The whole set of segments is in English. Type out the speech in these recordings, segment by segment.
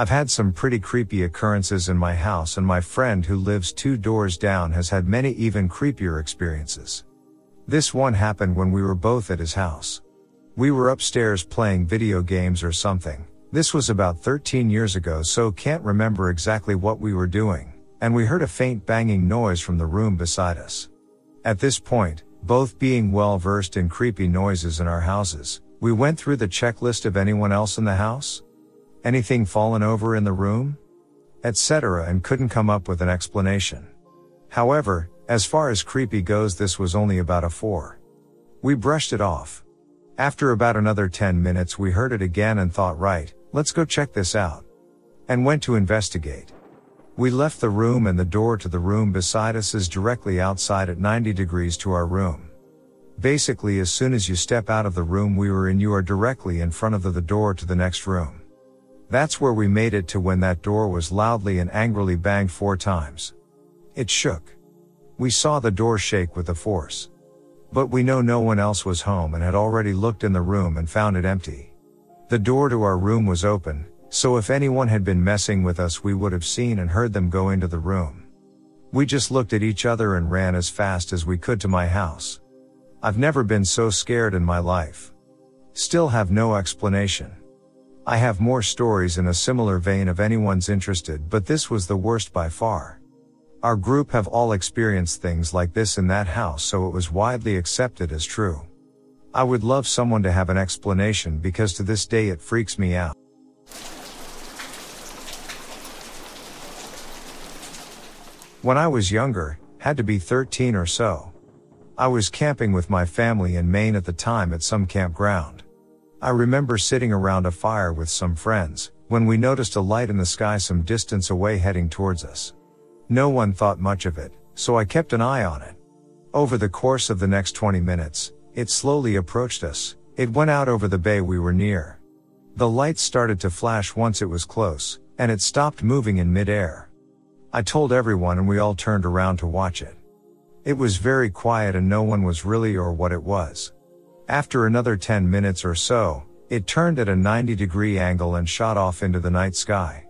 I've had some pretty creepy occurrences in my house and my friend who lives two doors down has had many even creepier experiences. This one happened when we were both at his house. We were upstairs playing video games or something. This was about 13 years ago so can't remember exactly what we were doing, and we heard a faint banging noise from the room beside us. At this point, both being well versed in creepy noises in our houses, we went through the checklist of anyone else in the house, Anything fallen over in the room? Etc. and couldn't come up with an explanation. However, as far as creepy goes this was only about a 4. We brushed it off. After about another 10 minutes we heard it again and thought right, let's go check this out. And went to investigate. We left the room and the door to the room beside us is directly outside at 90 degrees to our room. Basically as soon as you step out of the room we were in you are directly in front of the, the door to the next room. That's where we made it to when that door was loudly and angrily banged four times. It shook. We saw the door shake with the force. But we know no one else was home and had already looked in the room and found it empty. The door to our room was open, so if anyone had been messing with us we would have seen and heard them go into the room. We just looked at each other and ran as fast as we could to my house. I've never been so scared in my life. Still have no explanation. I have more stories in a similar vein if anyone's interested, but this was the worst by far. Our group have all experienced things like this in that house, so it was widely accepted as true. I would love someone to have an explanation because to this day it freaks me out. When I was younger, had to be 13 or so. I was camping with my family in Maine at the time at some campground. I remember sitting around a fire with some friends, when we noticed a light in the sky some distance away heading towards us. No one thought much of it, so I kept an eye on it. Over the course of the next 20 minutes, it slowly approached us, it went out over the bay we were near. The light started to flash once it was close, and it stopped moving in midair. I told everyone and we all turned around to watch it. It was very quiet and no one was really or what it was. After another 10 minutes or so, it turned at a 90 degree angle and shot off into the night sky.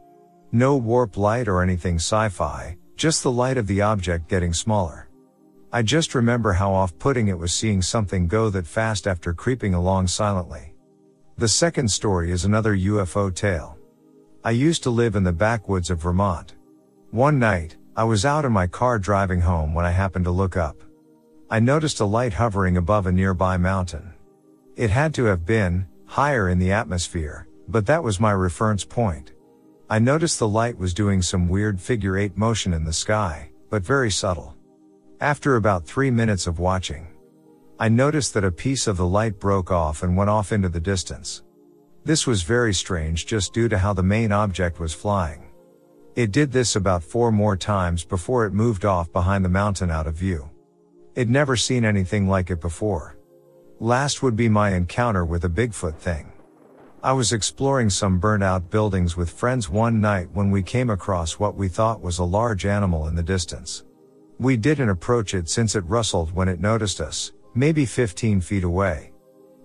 No warp light or anything sci-fi, just the light of the object getting smaller. I just remember how off-putting it was seeing something go that fast after creeping along silently. The second story is another UFO tale. I used to live in the backwoods of Vermont. One night, I was out in my car driving home when I happened to look up. I noticed a light hovering above a nearby mountain. It had to have been higher in the atmosphere, but that was my reference point. I noticed the light was doing some weird figure eight motion in the sky, but very subtle. After about three minutes of watching, I noticed that a piece of the light broke off and went off into the distance. This was very strange just due to how the main object was flying. It did this about four more times before it moved off behind the mountain out of view. I'd never seen anything like it before. Last would be my encounter with a Bigfoot thing. I was exploring some burnt out buildings with friends one night when we came across what we thought was a large animal in the distance. We didn't approach it since it rustled when it noticed us, maybe 15 feet away.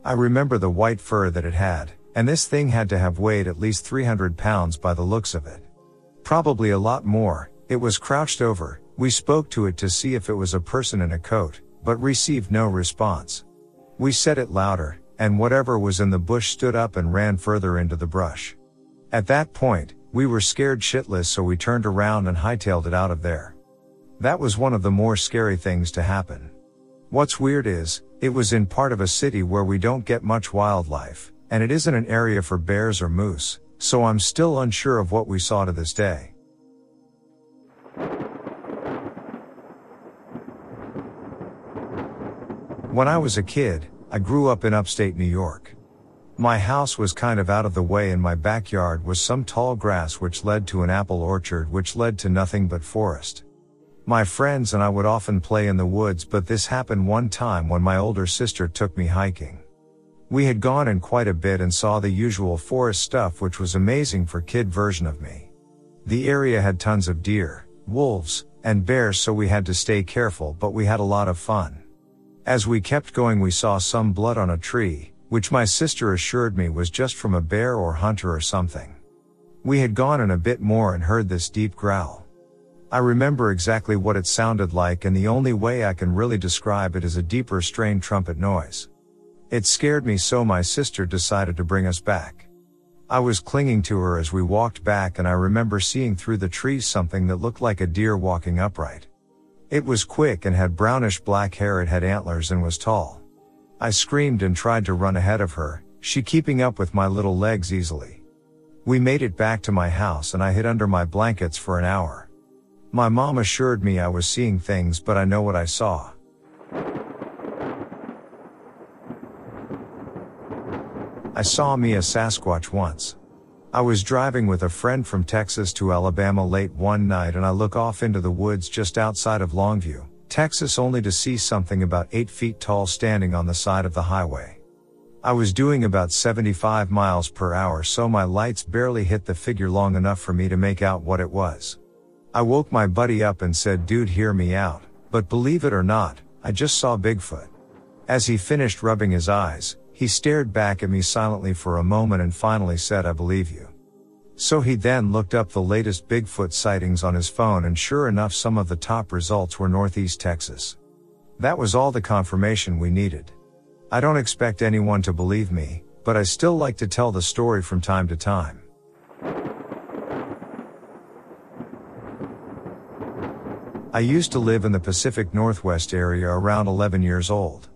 I remember the white fur that it had, and this thing had to have weighed at least 300 pounds by the looks of it. Probably a lot more, it was crouched over, we spoke to it to see if it was a person in a coat, but received no response. We said it louder, and whatever was in the bush stood up and ran further into the brush. At that point, we were scared shitless so we turned around and hightailed it out of there. That was one of the more scary things to happen. What's weird is, it was in part of a city where we don't get much wildlife, and it isn't an area for bears or moose, so I'm still unsure of what we saw to this day. When I was a kid, I grew up in upstate New York. My house was kind of out of the way and my backyard was some tall grass which led to an apple orchard which led to nothing but forest. My friends and I would often play in the woods but this happened one time when my older sister took me hiking. We had gone in quite a bit and saw the usual forest stuff which was amazing for kid version of me. The area had tons of deer, wolves, and bears so we had to stay careful but we had a lot of fun. As we kept going we saw some blood on a tree, which my sister assured me was just from a bear or hunter or something. We had gone in a bit more and heard this deep growl. I remember exactly what it sounded like and the only way I can really describe it is a deeper strained trumpet noise. It scared me so my sister decided to bring us back. I was clinging to her as we walked back and I remember seeing through the trees something that looked like a deer walking upright. It was quick and had brownish black hair it had antlers and was tall. I screamed and tried to run ahead of her, she keeping up with my little legs easily. We made it back to my house and I hid under my blankets for an hour. My mom assured me I was seeing things but I know what I saw. I saw me a Sasquatch once. I was driving with a friend from Texas to Alabama late one night and I look off into the woods just outside of Longview, Texas only to see something about 8 feet tall standing on the side of the highway. I was doing about 75 miles per hour so my lights barely hit the figure long enough for me to make out what it was. I woke my buddy up and said dude hear me out, but believe it or not, I just saw Bigfoot. As he finished rubbing his eyes, he stared back at me silently for a moment and finally said, I believe you. So he then looked up the latest Bigfoot sightings on his phone and sure enough some of the top results were Northeast Texas. That was all the confirmation we needed. I don't expect anyone to believe me, but I still like to tell the story from time to time. I used to live in the Pacific Northwest area around 11 years old.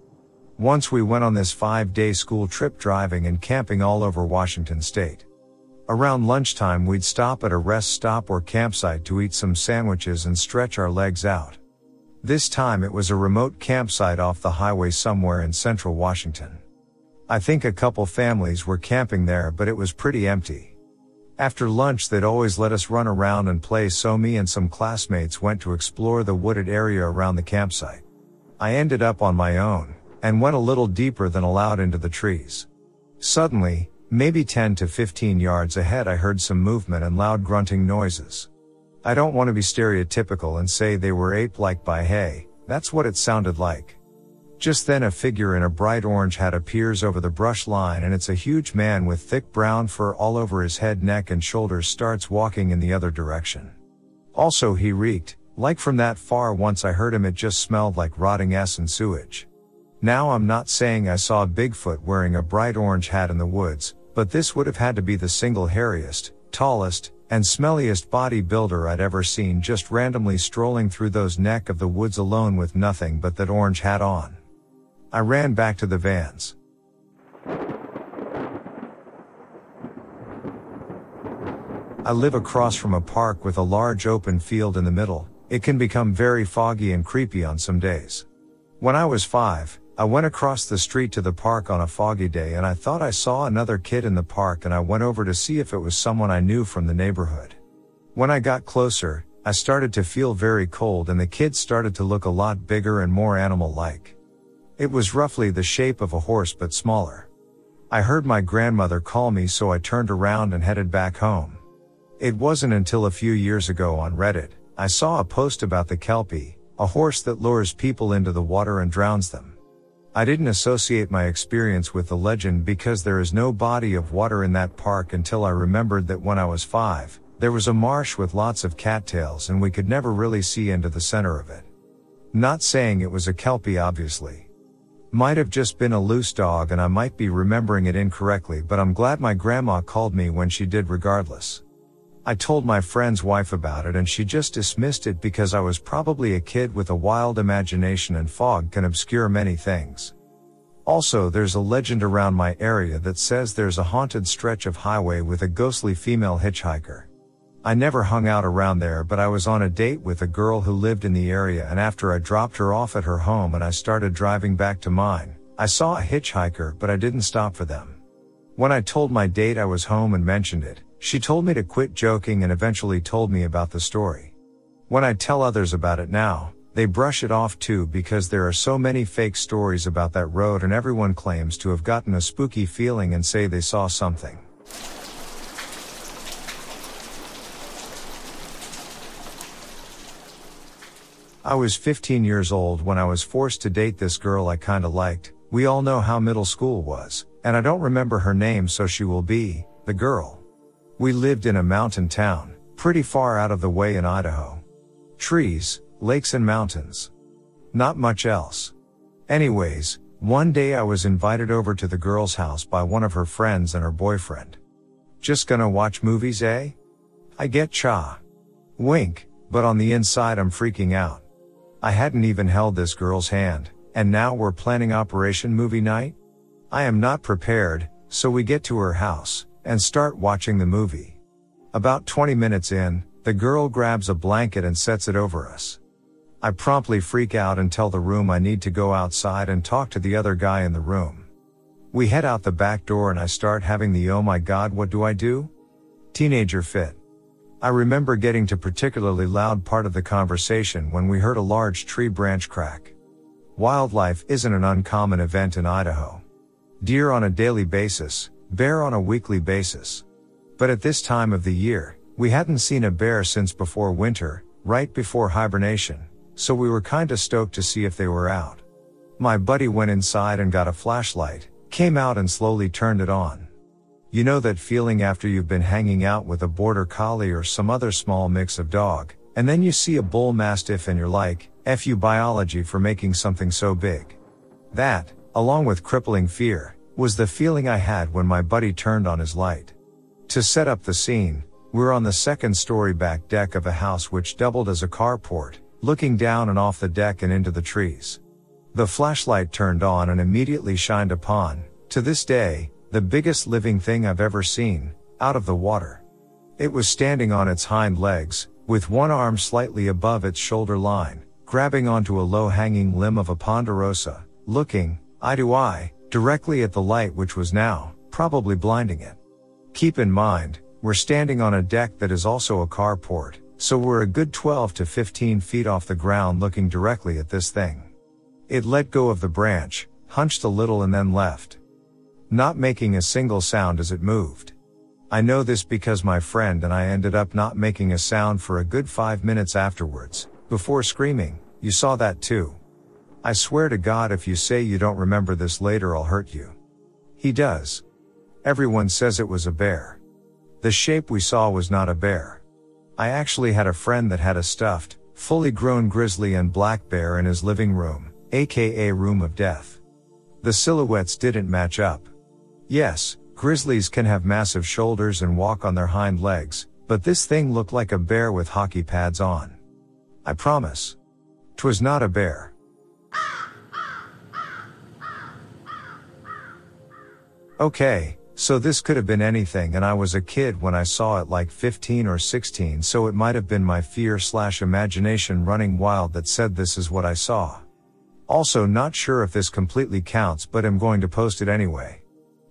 Once we went on this five day school trip driving and camping all over Washington state. Around lunchtime we'd stop at a rest stop or campsite to eat some sandwiches and stretch our legs out. This time it was a remote campsite off the highway somewhere in central Washington. I think a couple families were camping there but it was pretty empty. After lunch they'd always let us run around and play so me and some classmates went to explore the wooded area around the campsite. I ended up on my own, and went a little deeper than allowed into the trees. Suddenly, maybe 10 to 15 yards ahead I heard some movement and loud grunting noises. I don't want to be stereotypical and say they were ape-like by hay, that's what it sounded like. Just then a figure in a bright orange hat appears over the brush line and it's a huge man with thick brown fur all over his head, neck and shoulders starts walking in the other direction. Also he reeked, like from that far once I heard him it just smelled like rotting ass and sewage. Now I'm not saying I saw Bigfoot wearing a bright orange hat in the woods, but this would have had to be the single hairiest, tallest, and smelliest bodybuilder I'd ever seen just randomly strolling through those neck of the woods alone with nothing but that orange hat on. I ran back to the vans. I live across from a park with a large open field in the middle. It can become very foggy and creepy on some days. When I was five, I went across the street to the park on a foggy day and I thought I saw another kid in the park and I went over to see if it was someone I knew from the neighborhood. When I got closer, I started to feel very cold and the kid started to look a lot bigger and more animal-like. It was roughly the shape of a horse but smaller. I heard my grandmother call me so I turned around and headed back home. It wasn't until a few years ago on Reddit, I saw a post about the Kelpie, a horse that lures people into the water and drowns them. I didn't associate my experience with the legend because there is no body of water in that park until I remembered that when I was five, there was a marsh with lots of cattails and we could never really see into the center of it. Not saying it was a kelpie obviously. Might have just been a loose dog and I might be remembering it incorrectly but I'm glad my grandma called me when she did regardless. I told my friend's wife about it and she just dismissed it because I was probably a kid with a wild imagination and fog can obscure many things. Also, there's a legend around my area that says there's a haunted stretch of highway with a ghostly female hitchhiker. I never hung out around there, but I was on a date with a girl who lived in the area and after I dropped her off at her home and I started driving back to mine, I saw a hitchhiker, but I didn't stop for them. When I told my date I was home and mentioned it, she told me to quit joking and eventually told me about the story. When I tell others about it now, they brush it off too because there are so many fake stories about that road and everyone claims to have gotten a spooky feeling and say they saw something. I was 15 years old when I was forced to date this girl I kinda liked. We all know how middle school was, and I don't remember her name so she will be, the girl. We lived in a mountain town, pretty far out of the way in Idaho. Trees, lakes and mountains. Not much else. Anyways, one day I was invited over to the girl's house by one of her friends and her boyfriend. Just gonna watch movies, eh? I get cha. Wink, but on the inside I'm freaking out. I hadn't even held this girl's hand, and now we're planning Operation Movie Night? I am not prepared, so we get to her house, and start watching the movie. About 20 minutes in, the girl grabs a blanket and sets it over us. I promptly freak out and tell the room I need to go outside and talk to the other guy in the room. We head out the back door and I start having the oh my god what do I do? Teenager fit. I remember getting to particularly loud part of the conversation when we heard a large tree branch crack. Wildlife isn't an uncommon event in Idaho. Deer on a daily basis, bear on a weekly basis. But at this time of the year, we hadn't seen a bear since before winter, right before hibernation, so we were kinda stoked to see if they were out. My buddy went inside and got a flashlight, came out and slowly turned it on. You know that feeling after you've been hanging out with a border collie or some other small mix of dog, and then you see a bull mastiff and you're like, F you biology for making something so big. That, along with crippling fear, was the feeling I had when my buddy turned on his light. To set up the scene, we're on the second story back deck of a house which doubled as a carport, looking down and off the deck and into the trees. The flashlight turned on and immediately shined upon, to this day, the biggest living thing I've ever seen, out of the water. It was standing on its hind legs, with one arm slightly above its shoulder line, grabbing onto a low hanging limb of a ponderosa, looking, eye to eye, directly at the light which was now, probably blinding it. Keep in mind, we're standing on a deck that is also a carport, so we're a good 12 to 15 feet off the ground looking directly at this thing. It let go of the branch, hunched a little and then left not making a single sound as it moved. I know this because my friend and I ended up not making a sound for a good five minutes afterwards, before screaming, you saw that too. I swear to God if you say you don't remember this later I'll hurt you. He does. Everyone says it was a bear. The shape we saw was not a bear. I actually had a friend that had a stuffed, fully grown grizzly and black bear in his living room, aka room of death. The silhouettes didn't match up. Yes, grizzlies can have massive shoulders and walk on their hind legs, but this thing looked like a bear with hockey pads on. I promise. Twas not a bear. Okay, so this could have been anything and I was a kid when I saw it like 15 or 16 so it might have been my fear slash imagination running wild that said this is what I saw. Also not sure if this completely counts but am going to post it anyway.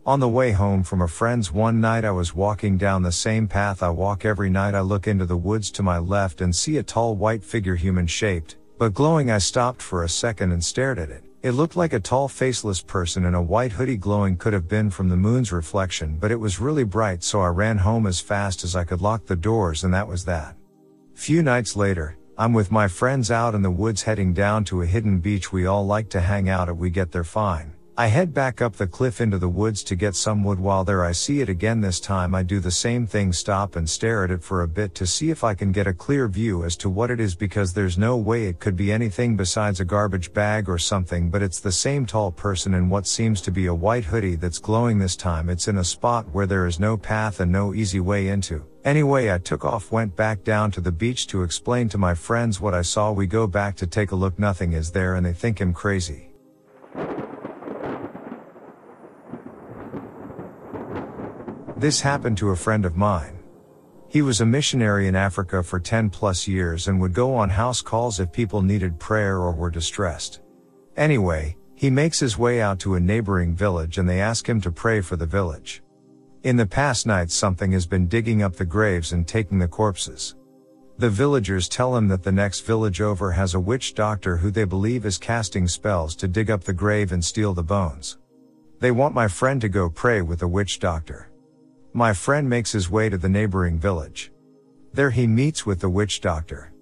On the way home from a friend's one night I was walking down the same path I walk every night I look into the woods to my left and see a tall white figure human shaped, but glowing I stopped for a second and stared at it. It looked like a tall faceless person in a white hoodie glowing could have been from the moon's reflection but it was really bright so I ran home as fast as I could lock the doors and that was that. Few nights later, I'm with my friends out in the woods heading down to a hidden beach we all like to hang out at we get there fine. I head back up the cliff into the woods to get some wood while there I see it again this time I do the same thing stop and stare at it for a bit to see if I can get a clear view as to what it is because there's no way it could be anything besides a garbage bag or something but it's the same tall person in what seems to be a white hoodie that's glowing this time it's in a spot where there is no path and no easy way into. Anyway I took off went back down to the beach to explain to my friends what I saw we go back to take a look nothing is there and they think him crazy. This happened to a friend of mine. He was a missionary in Africa for 10 plus years and would go on house calls if people needed prayer or were distressed. Anyway, he makes his way out to a neighboring village and they ask him to pray for the village. In the past nights something has been digging up the graves and taking the corpses. The villagers tell him that the next village over has a witch doctor who they believe is casting spells to dig up the grave and steal the bones. They want my friend to go pray with the witch doctor. My friend makes his way to the neighboring village. There he meets with the witch doctor.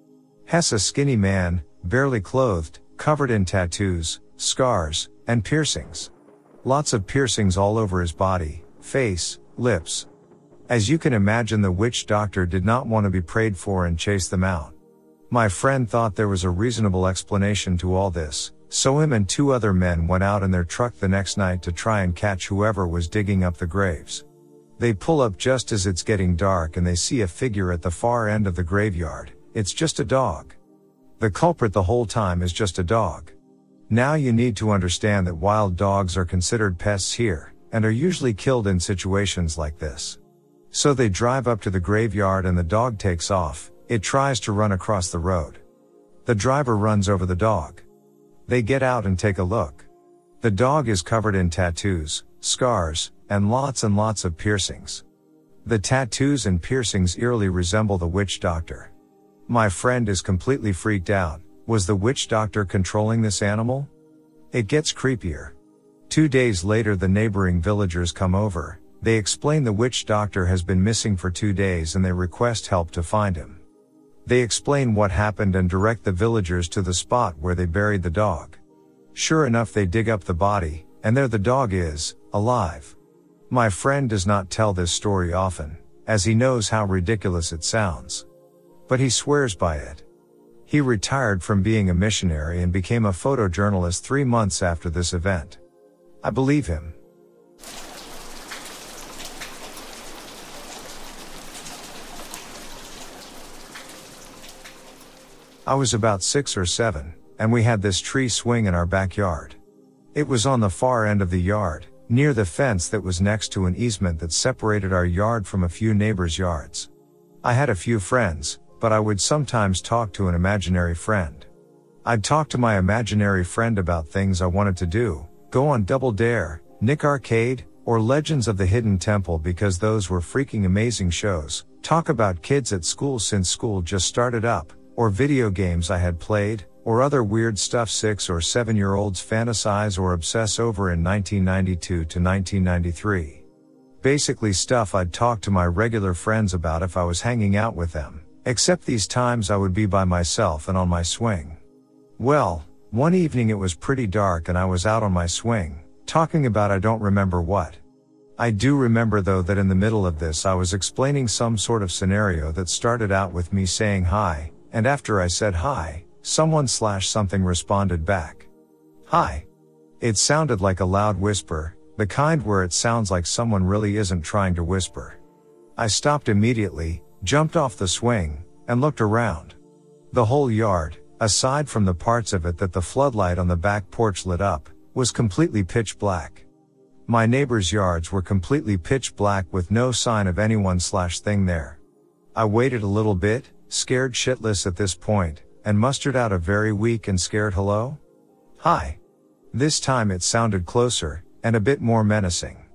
Hess a skinny man, barely clothed, covered in tattoos, scars, and piercings. Lots of piercings all over his body, face, lips. As you can imagine, the witch doctor did not want to be prayed for and chase them out. My friend thought there was a reasonable explanation to all this, so him and two other men went out in their truck the next night to try and catch whoever was digging up the graves. They pull up just as it's getting dark and they see a figure at the far end of the graveyard. It's just a dog. The culprit the whole time is just a dog. Now you need to understand that wild dogs are considered pests here, and are usually killed in situations like this. So they drive up to the graveyard and the dog takes off, it tries to run across the road. The driver runs over the dog. They get out and take a look. The dog is covered in tattoos, scars, and lots and lots of piercings. The tattoos and piercings eerily resemble the witch doctor. My friend is completely freaked out. Was the witch doctor controlling this animal? It gets creepier. Two days later, the neighboring villagers come over. They explain the witch doctor has been missing for two days and they request help to find him. They explain what happened and direct the villagers to the spot where they buried the dog. Sure enough, they dig up the body, and there the dog is, alive. My friend does not tell this story often, as he knows how ridiculous it sounds. But he swears by it. He retired from being a missionary and became a photojournalist three months after this event. I believe him. I was about six or seven, and we had this tree swing in our backyard. It was on the far end of the yard, near the fence that was next to an easement that separated our yard from a few neighbors' yards. I had a few friends, but I would sometimes talk to an imaginary friend. I'd talk to my imaginary friend about things I wanted to do, go on Double Dare, Nick Arcade, or Legends of the Hidden Temple because those were freaking amazing shows, talk about kids at school since school just started up, or video games I had played, or other weird stuff six or seven year olds fantasize or obsess over in 1992 to 1993. Basically stuff I'd talk to my regular friends about if I was hanging out with them, except these times I would be by myself and on my swing. Well, one evening it was pretty dark and I was out on my swing, talking about I don't remember what. I do remember though that in the middle of this I was explaining some sort of scenario that started out with me saying hi, and after I said hi, Someone slash something responded back. Hi. It sounded like a loud whisper, the kind where it sounds like someone really isn't trying to whisper. I stopped immediately, jumped off the swing, and looked around. The whole yard, aside from the parts of it that the floodlight on the back porch lit up, was completely pitch black. My neighbors' yards were completely pitch black with no sign of anyone slash thing there. I waited a little bit, scared shitless at this point, and mustered out a very weak and scared hello? Hi. This time it sounded closer, and a bit more menacing.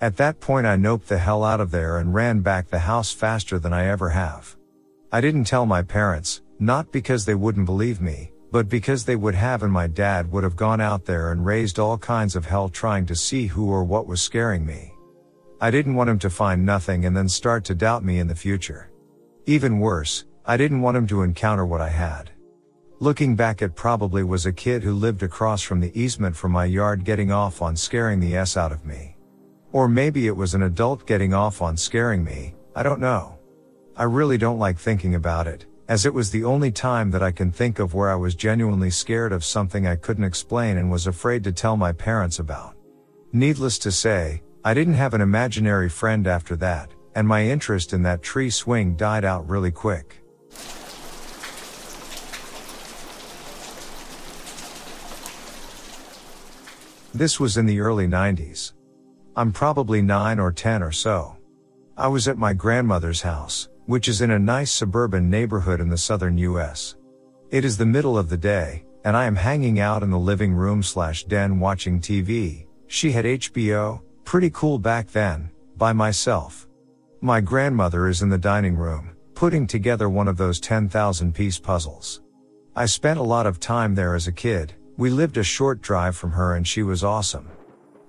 At that point I noped the hell out of there and ran back the house faster than I ever have. I didn't tell my parents, not because they wouldn't believe me, but because they would have and my dad would have gone out there and raised all kinds of hell trying to see who or what was scaring me. I didn't want him to find nothing and then start to doubt me in the future. Even worse, I didn't want him to encounter what I had. Looking back it probably was a kid who lived across from the easement from my yard getting off on scaring the S out of me. Or maybe it was an adult getting off on scaring me, I don't know. I really don't like thinking about it, as it was the only time that I can think of where I was genuinely scared of something I couldn't explain and was afraid to tell my parents about. Needless to say, I didn't have an imaginary friend after that, and my interest in that tree swing died out really quick. This was in the early 90s. I'm probably 9 or 10 or so. I was at my grandmother's house, which is in a nice suburban neighborhood in the southern US. It is the middle of the day, and I am hanging out in the living room slash den watching TV. She had HBO, pretty cool back then, by myself. My grandmother is in the dining room, putting together one of those 10,000 piece puzzles. I spent a lot of time there as a kid, we lived a short drive from her and she was awesome.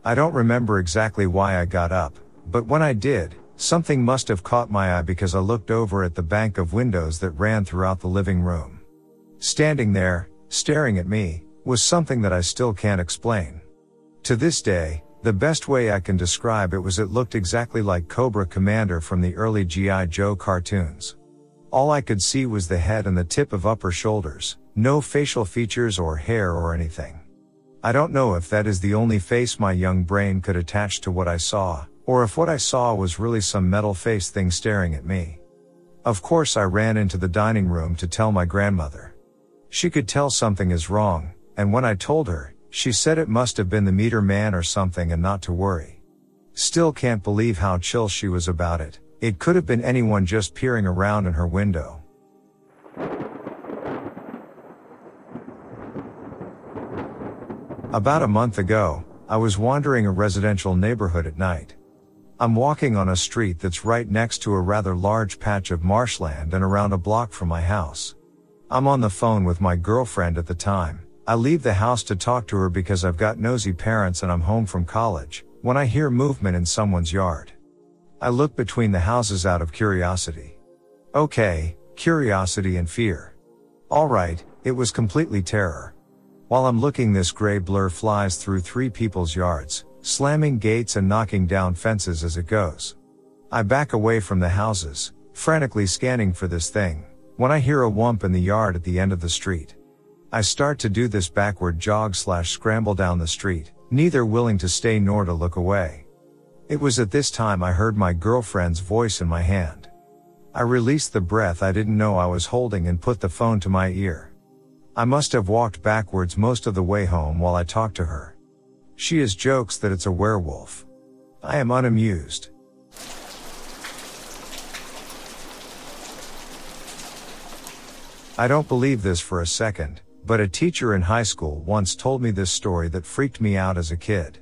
I don't remember exactly why I got up, but when I did, something must have caught my eye because I looked over at the bank of windows that ran throughout the living room. Standing there, staring at me, was something that I still can't explain. To this day, The best way I can describe it was it looked exactly like Cobra Commander from the early G.I. Joe cartoons. All I could see was the head and the tip of upper shoulders, no facial features or hair or anything. I don't know if that is the only face my young brain could attach to what I saw, or if what I saw was really some metal face thing staring at me. Of course I ran into the dining room to tell my grandmother. She could tell something is wrong, and when I told her, she said it must have been the meter man or something and not to worry. Still can't believe how chill she was about it. It could have been anyone just peering around in her window. About a month ago, I was wandering a residential neighborhood at night. I'm walking on a street that's right next to a rather large patch of marshland and around a block from my house. I'm on the phone with my girlfriend at the time. I leave the house to talk to her because I've got nosy parents and I'm home from college, when I hear movement in someone's yard. I look between the houses out of curiosity. Okay, curiosity and fear. Alright, it was completely terror. While I'm looking this gray blur flies through three people's yards, slamming gates and knocking down fences as it goes. I back away from the houses, frantically scanning for this thing. When I hear a whump in the yard at the end of the street, I start to do this backward jog slash scramble down the street, neither willing to stay nor to look away. It was at this time I heard my girlfriend's voice in my hand. I released the breath I didn't know I was holding and put the phone to my ear. I must have walked backwards most of the way home while I talked to her. She is jokes that it's a werewolf. I am unamused. I don't believe this for a second, but a teacher in high school once told me this story that freaked me out as a kid.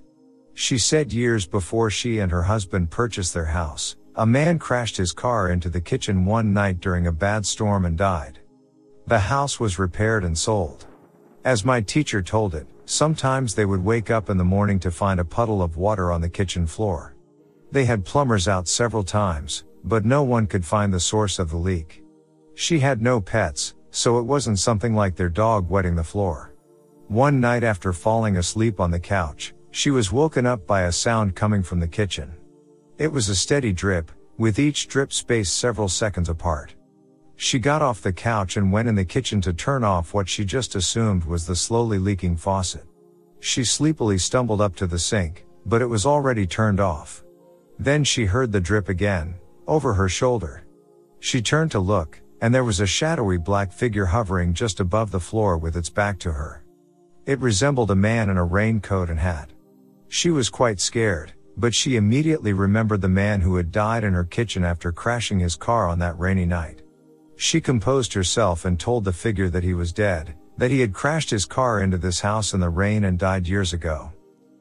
She said years before she and her husband purchased their house, a man crashed his car into the kitchen one night during a bad storm and died. The house was repaired and sold. As my teacher told it, sometimes they would wake up in the morning to find a puddle of water on the kitchen floor. They had plumbers out several times, but no one could find the source of the leak. She had no pets, so it wasn't something like their dog wetting the floor. One night after falling asleep on the couch, she was woken up by a sound coming from the kitchen. It was a steady drip, with each drip spaced several seconds apart. She got off the couch and went in the kitchen to turn off what she just assumed was the slowly leaking faucet. She sleepily stumbled up to the sink, but it was already turned off. Then she heard the drip again, over her shoulder. She turned to look, and there was a shadowy black figure hovering just above the floor with its back to her. It resembled a man in a raincoat and hat. She was quite scared, but she immediately remembered the man who had died in her kitchen after crashing his car on that rainy night. She composed herself and told the figure that he was dead, that he had crashed his car into this house in the rain and died years ago.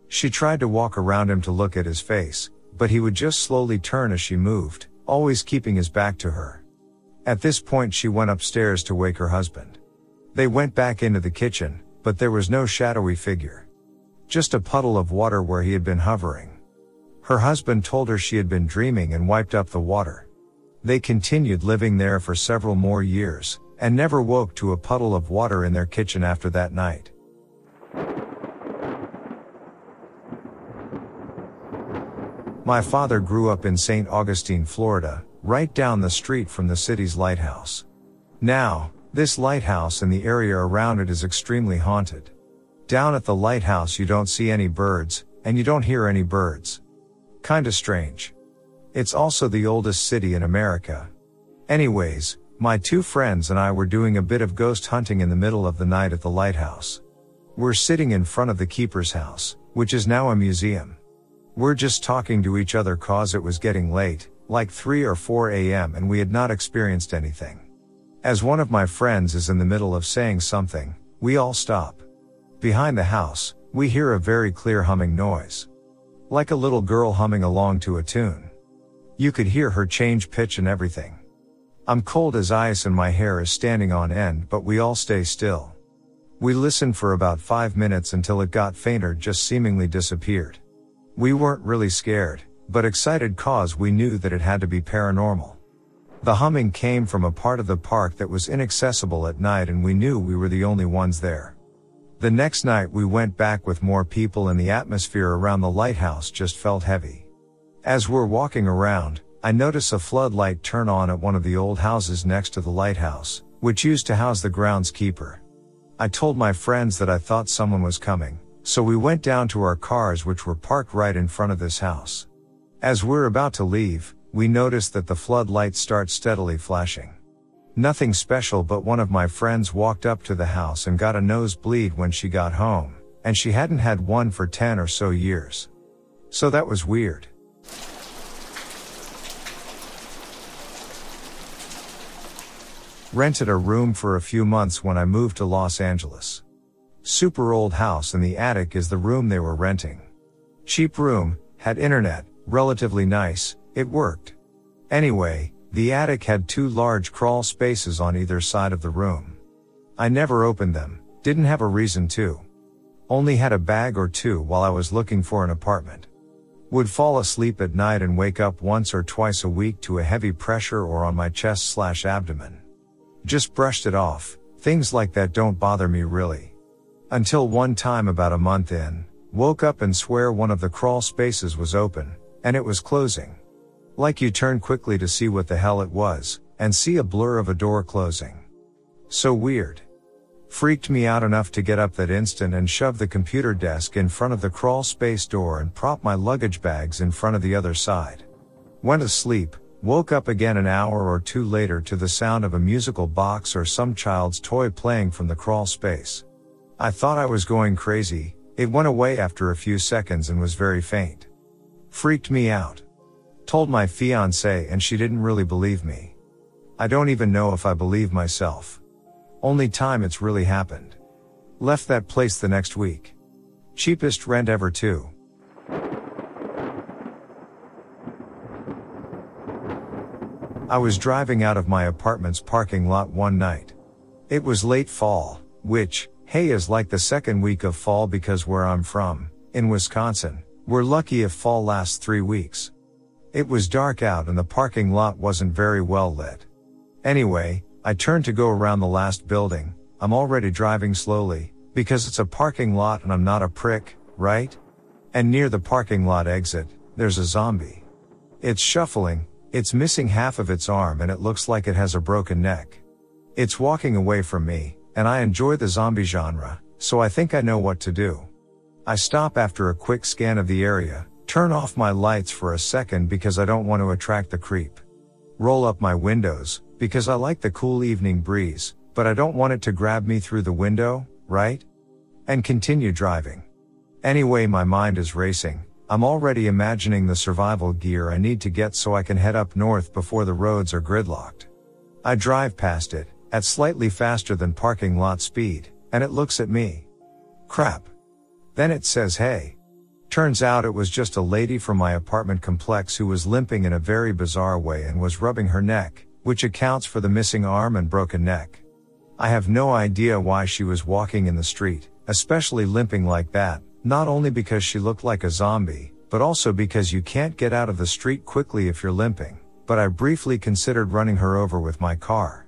She tried to walk around him to look at his face, but he would just slowly turn as she moved, always keeping his back to her. At this point she went upstairs to wake her husband. They went back into the kitchen, but there was no shadowy figure. Just a puddle of water where he had been hovering. Her husband told her she had been dreaming and wiped up the water. They continued living there for several more years, and never woke to a puddle of water in their kitchen after that night. My father grew up in St. Augustine, Florida, right down the street from the city's lighthouse. Now, this lighthouse and the area around it is extremely haunted. Down at the lighthouse you don't see any birds, and you don't hear any birds. Kinda strange. It's also the oldest city in America. Anyways, my two friends and I were doing a bit of ghost hunting in the middle of the night at the lighthouse. We're sitting in front of the keeper's house, which is now a museum. We're just talking to each other cause it was getting late, like 3 or 4 a.m. and we had not experienced anything. As one of my friends is in the middle of saying something, we all stop. Behind the house, we hear a very clear humming noise. Like a little girl humming along to a tune. You could hear her change pitch and everything. I'm cold as ice and my hair is standing on end, but we all stay still. We listened for about five minutes until it got fainter, just seemingly disappeared. We weren't really scared, but excited cause we knew that it had to be paranormal. The humming came from a part of the park that was inaccessible at night and we knew we were the only ones there. The next night we went back with more people and the atmosphere around the lighthouse just felt heavy. As we're walking around, I notice a floodlight turn on at one of the old houses next to the lighthouse, which used to house the groundskeeper. I told my friends that I thought someone was coming, so we went down to our cars which were parked right in front of this house. As we're about to leave, we notice that the floodlights start steadily flashing. Nothing special but one of my friends walked up to the house and got a nosebleed when she got home, and she hadn't had one for 10 or so years. So that was weird. Rented a room for a few months when I moved to Los Angeles. Super old house and the attic is the room they were renting. Cheap room, had internet, relatively nice, it worked. Anyway, the attic had two large crawl spaces on either side of the room. I never opened them, didn't have a reason to. Only had a bag or two while I was looking for an apartment. Would fall asleep at night and wake up once or twice a week to a heavy pressure or on my chest slash abdomen. Just brushed it off, things like that don't bother me really. Until one time about a month in, woke up and swear one of the crawl spaces was open, and it was closing. Like you turn quickly to see what the hell it was, and see a blur of a door closing. So weird. Freaked me out enough to get up that instant and shove the computer desk in front of the crawl space door and prop my luggage bags in front of the other side. Went to sleep, woke up again an hour or two later to the sound of a musical box or some child's toy playing from the crawl space. I thought I was going crazy, it went away after a few seconds and was very faint. Freaked me out. Told my fiance and she didn't really believe me. I don't even know if I believe myself. Only time it's really happened. Left that place the next week. Cheapest rent ever too. I was driving out of my apartment's parking lot one night. It was late fall, which, hey is like the second week of fall because where I'm from, in Wisconsin, we're lucky if fall lasts three weeks. It was dark out and the parking lot wasn't very well lit. Anyway, I turned to go around the last building, I'm already driving slowly, because it's a parking lot and I'm not a prick, right? And near the parking lot exit, there's a zombie. It's shuffling, it's missing half of its arm and it looks like it has a broken neck. It's walking away from me, and I enjoy the zombie genre, so I think I know what to do. I stop after a quick scan of the area, turn off my lights for a second because I don't want to attract the creep. Roll up my windows, because I like the cool evening breeze, but I don't want it to grab me through the window, right? And continue driving. Anyway, my mind is racing. I'm already imagining the survival gear I need to get so I can head up north before the roads are gridlocked. I drive past it, at slightly faster than parking lot speed, and it looks at me. Crap. Then it says hey. Turns out it was just a lady from my apartment complex who was limping in a very bizarre way and was rubbing her neck, which accounts for the missing arm and broken neck. I have no idea why she was walking in the street, especially limping like that, not only because she looked like a zombie, but also because you can't get out of the street quickly if you're limping, but I briefly considered running her over with my car.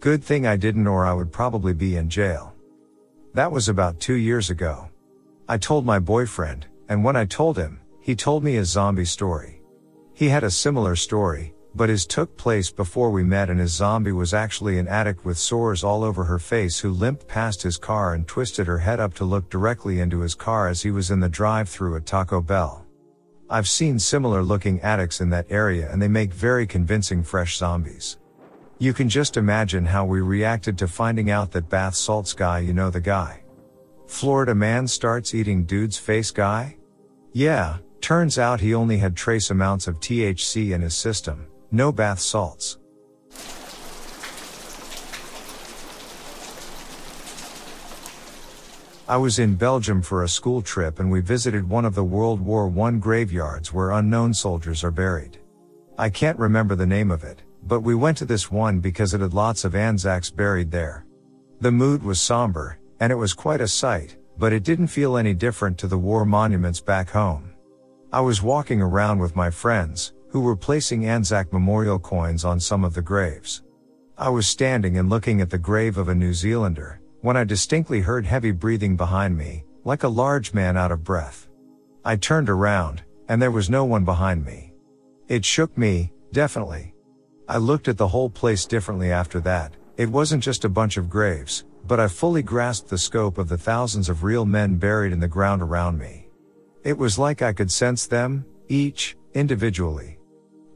Good thing I didn't or I would probably be in jail. That was about two years ago. I told my boyfriend, and when I told him, he told me his zombie story. He had a similar story, but his took place before we met and his zombie was actually an addict with sores all over her face who limped past his car and twisted her head up to look directly into his car as he was in the drive-through at Taco Bell. I've seen similar looking addicts in that area and they make very convincing fresh zombies. You can just imagine how we reacted to finding out that bath salts guy you know the guy. Florida man starts eating dude's face guy? Yeah, turns out he only had trace amounts of THC in his system, no bath salts. I was in Belgium for a school trip and we visited one of the World War I graveyards where unknown soldiers are buried. I can't remember the name of it, but we went to this one because it had lots of Anzacs buried there. The mood was somber, and it was quite a sight, but it didn't feel any different to the war monuments back home. I was walking around with my friends, who were placing Anzac memorial coins on some of the graves. I was standing and looking at the grave of a New Zealander, when I distinctly heard heavy breathing behind me, like a large man out of breath. I turned around, and there was no one behind me. It shook me, definitely. I looked at the whole place differently after that, it wasn't just a bunch of graves, but I fully grasped the scope of the thousands of real men buried in the ground around me. It was like I could sense them, each, individually.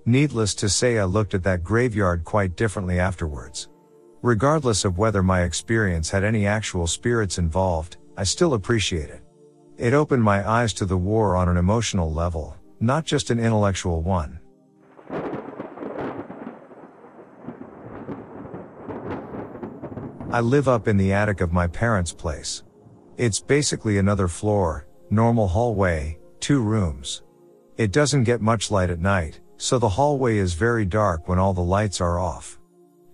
Needless to say, I looked at that graveyard quite differently afterwards. Regardless of whether my experience had any actual spirits involved, I still appreciate it. It opened my eyes to the war on an emotional level, not just an intellectual one. I live up in the attic of my parents' place. It's basically another floor, normal hallway, two rooms. It doesn't get much light at night, so the hallway is very dark when all the lights are off.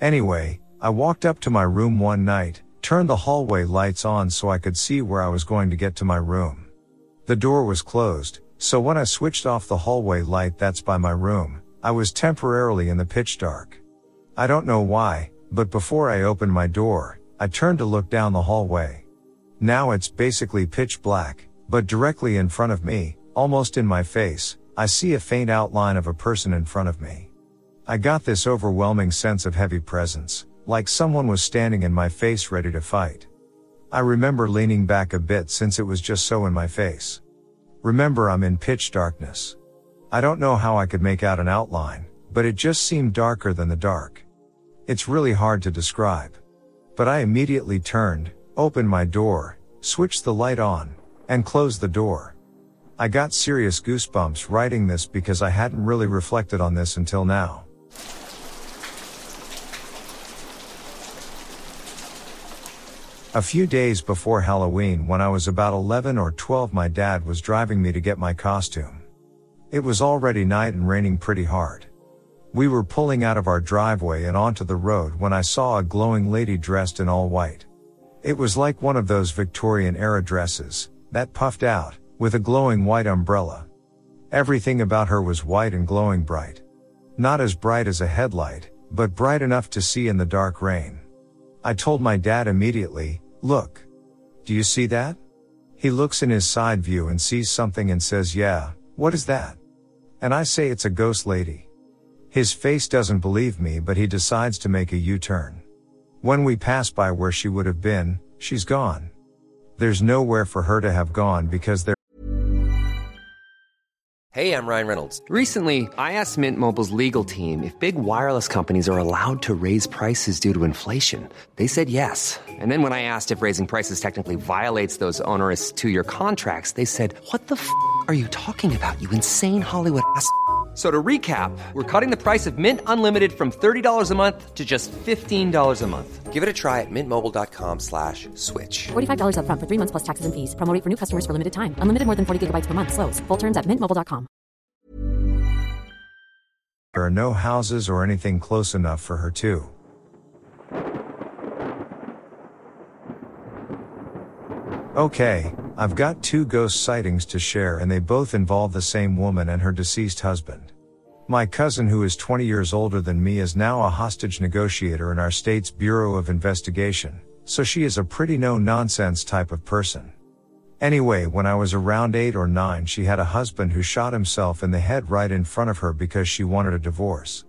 Anyway, I walked up to my room one night, turned the hallway lights on so I could see where I was going to get to my room. The door was closed, so when I switched off the hallway light that's by my room, I was temporarily in the pitch dark. I don't know why, but before I opened my door, I turned to look down the hallway. Now it's basically pitch black, but directly in front of me, almost in my face, I see a faint outline of a person in front of me. I got this overwhelming sense of heavy presence, like someone was standing in my face ready to fight. I remember leaning back a bit since it was just so in my face. Remember I'm in pitch darkness. I don't know how I could make out an outline, but it just seemed darker than the dark. It's really hard to describe. But I immediately turned, opened my door, switched the light on, and closed the door. I got serious goosebumps writing this because I hadn't really reflected on this until now. A few days before Halloween, when I was about 11 or 12, my dad was driving me to get my costume. It was already night and raining pretty hard. We were pulling out of our driveway and onto the road when I saw a glowing lady dressed in all white. It was like one of those Victorian era dresses, that puffed out, with a glowing white umbrella. Everything about her was white and glowing bright. Not as bright as a headlight, but bright enough to see in the dark rain. I told my dad immediately, look. Do you see that? He looks in his side view and sees something and says, yeah, what is that? And I say it's a ghost lady. His face doesn't believe me, but he decides to make a U-turn. When we pass by where she would have been, she's gone. There's nowhere for her to have gone because there. Hey, I'm Ryan Reynolds. Recently, I asked Mint Mobile's legal team if big wireless companies are allowed to raise prices due to inflation. They said yes. And then when I asked if raising prices technically violates those onerous two-year contracts, they said, "What the f*** are you talking about? You insane Hollywood ass." So to recap, we're cutting the price of Mint Unlimited from $30 a month to just $15 a month. Give it a try at mintmobile.com slash switch. $45 up front for three months plus taxes and fees. Promo for new customers for limited time. Unlimited more than 40 gigabytes per month. Slows. Full terms at mintmobile.com. There are no houses or anything close enough for her to. Okay, I've got two ghost sightings to share and they both involve the same woman and her deceased husband. My cousin who is 20 years older than me is now a hostage negotiator in our state's Bureau of Investigation, so she is a pretty no nonsense type of person. Anyway, when I was around 8 or 9 she had a husband who shot himself in the head right in front of her because she wanted a divorce.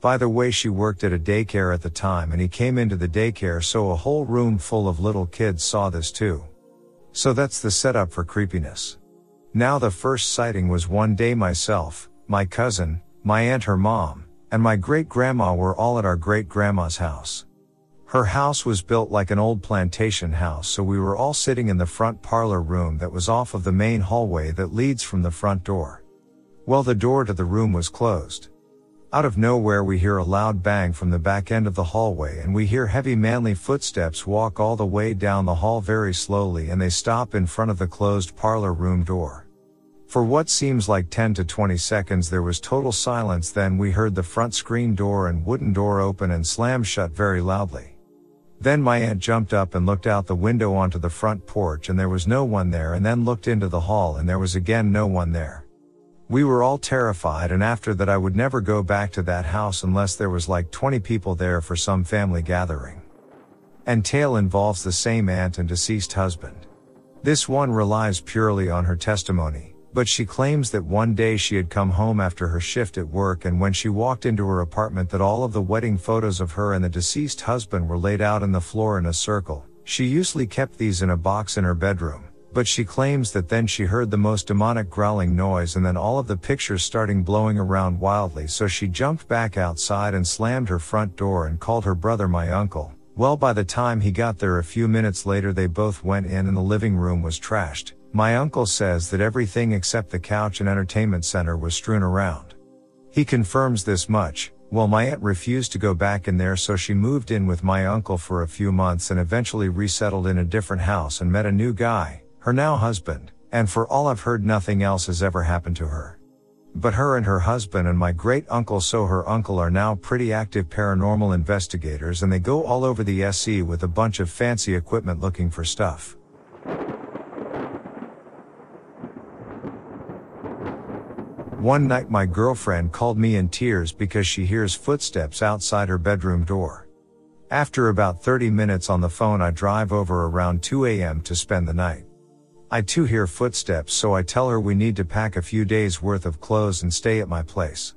By the way, she worked at a daycare at the time and he came into the daycare so a whole room full of little kids saw this too. So that's the setup for creepiness. Now the first sighting was one day myself, my cousin, my aunt her mom, and my great grandma were all at our great grandma's house. Her house was built like an old plantation house so we were all sitting in the front parlor room that was off of the main hallway that leads from the front door. Well the door to the room was closed. Out of nowhere we hear a loud bang from the back end of the hallway and we hear heavy manly footsteps walk all the way down the hall very slowly and they stop in front of the closed parlor room door. For what seems like 10 to 20 seconds there was total silence then we heard the front screen door and wooden door open and slam shut very loudly. Then my aunt jumped up and looked out the window onto the front porch and there was no one there and then looked into the hall and there was again no one there. We were all terrified and after that I would never go back to that house unless there was like 20 people there for some family gathering. and tale involves the same aunt and deceased husband. This one relies purely on her testimony, but she claims that one day she had come home after her shift at work and when she walked into her apartment that all of the wedding photos of her and the deceased husband were laid out on the floor in a circle. She usually kept these in a box in her bedroom, but she claims that then she heard the most demonic growling noise and then all of the pictures starting blowing around wildly so she jumped back outside and slammed her front door and called her brother my uncle. Well by the time he got there a few minutes later they both went in and the living room was trashed. My uncle says that everything except the couch and entertainment center was strewn around. He confirms this much, well my aunt refused to go back in there so she moved in with my uncle for a few months and eventually resettled in a different house and met a new guy, her now husband, and for all I've heard nothing else has ever happened to her. But her and her husband and my great uncle so her uncle are now pretty active paranormal investigators and they go all over the SE with a bunch of fancy equipment looking for stuff. One night my girlfriend called me in tears because she hears footsteps outside her bedroom door. After about 30 minutes on the phone I drive over around 2 a.m. to spend the night. I too hear footsteps so I tell her we need to pack a few days worth of clothes and stay at my place.